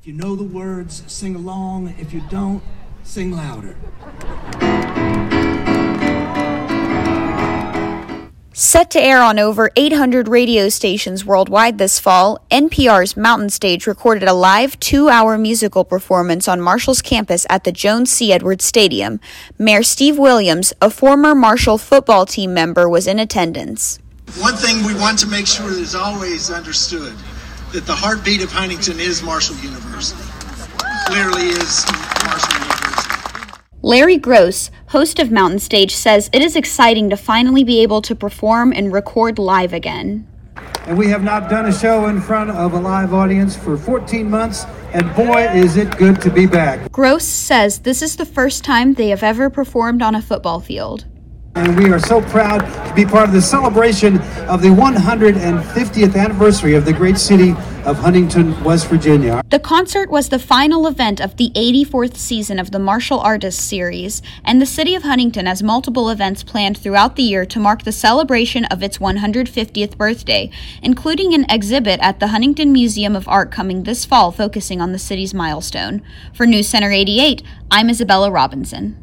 If you know the words, sing along. If you don't, sing louder. Set to air on over 800 radio stations worldwide this fall, NPR's Mountain Stage recorded a live two hour musical performance on Marshall's campus at the Joan C. Edwards Stadium. Mayor Steve Williams, a former Marshall football team member, was in attendance. One thing we want to make sure is always understood that the heartbeat of Huntington is Marshall University. Clearly is Marshall University. Larry Groce, host of Mountain Stage, says it is exciting to finally be able to perform and record live again. And we have not done a show in front of a live audience for 14 months, and boy, is it good to be back. Gross says this is the first time they have ever performed on a football field. And we are so proud to be part of the celebration of the 150th anniversary of the great city of Huntington, West Virginia. The concert was the final event of the 84th season of the Marshall Artists Series, and the city of Huntington has multiple events planned throughout the year to mark the celebration of its 150th birthday, including an exhibit at the Huntington Museum of Art coming this fall focusing on the city's milestone. For News Center 88, I'm Isabella Robinson.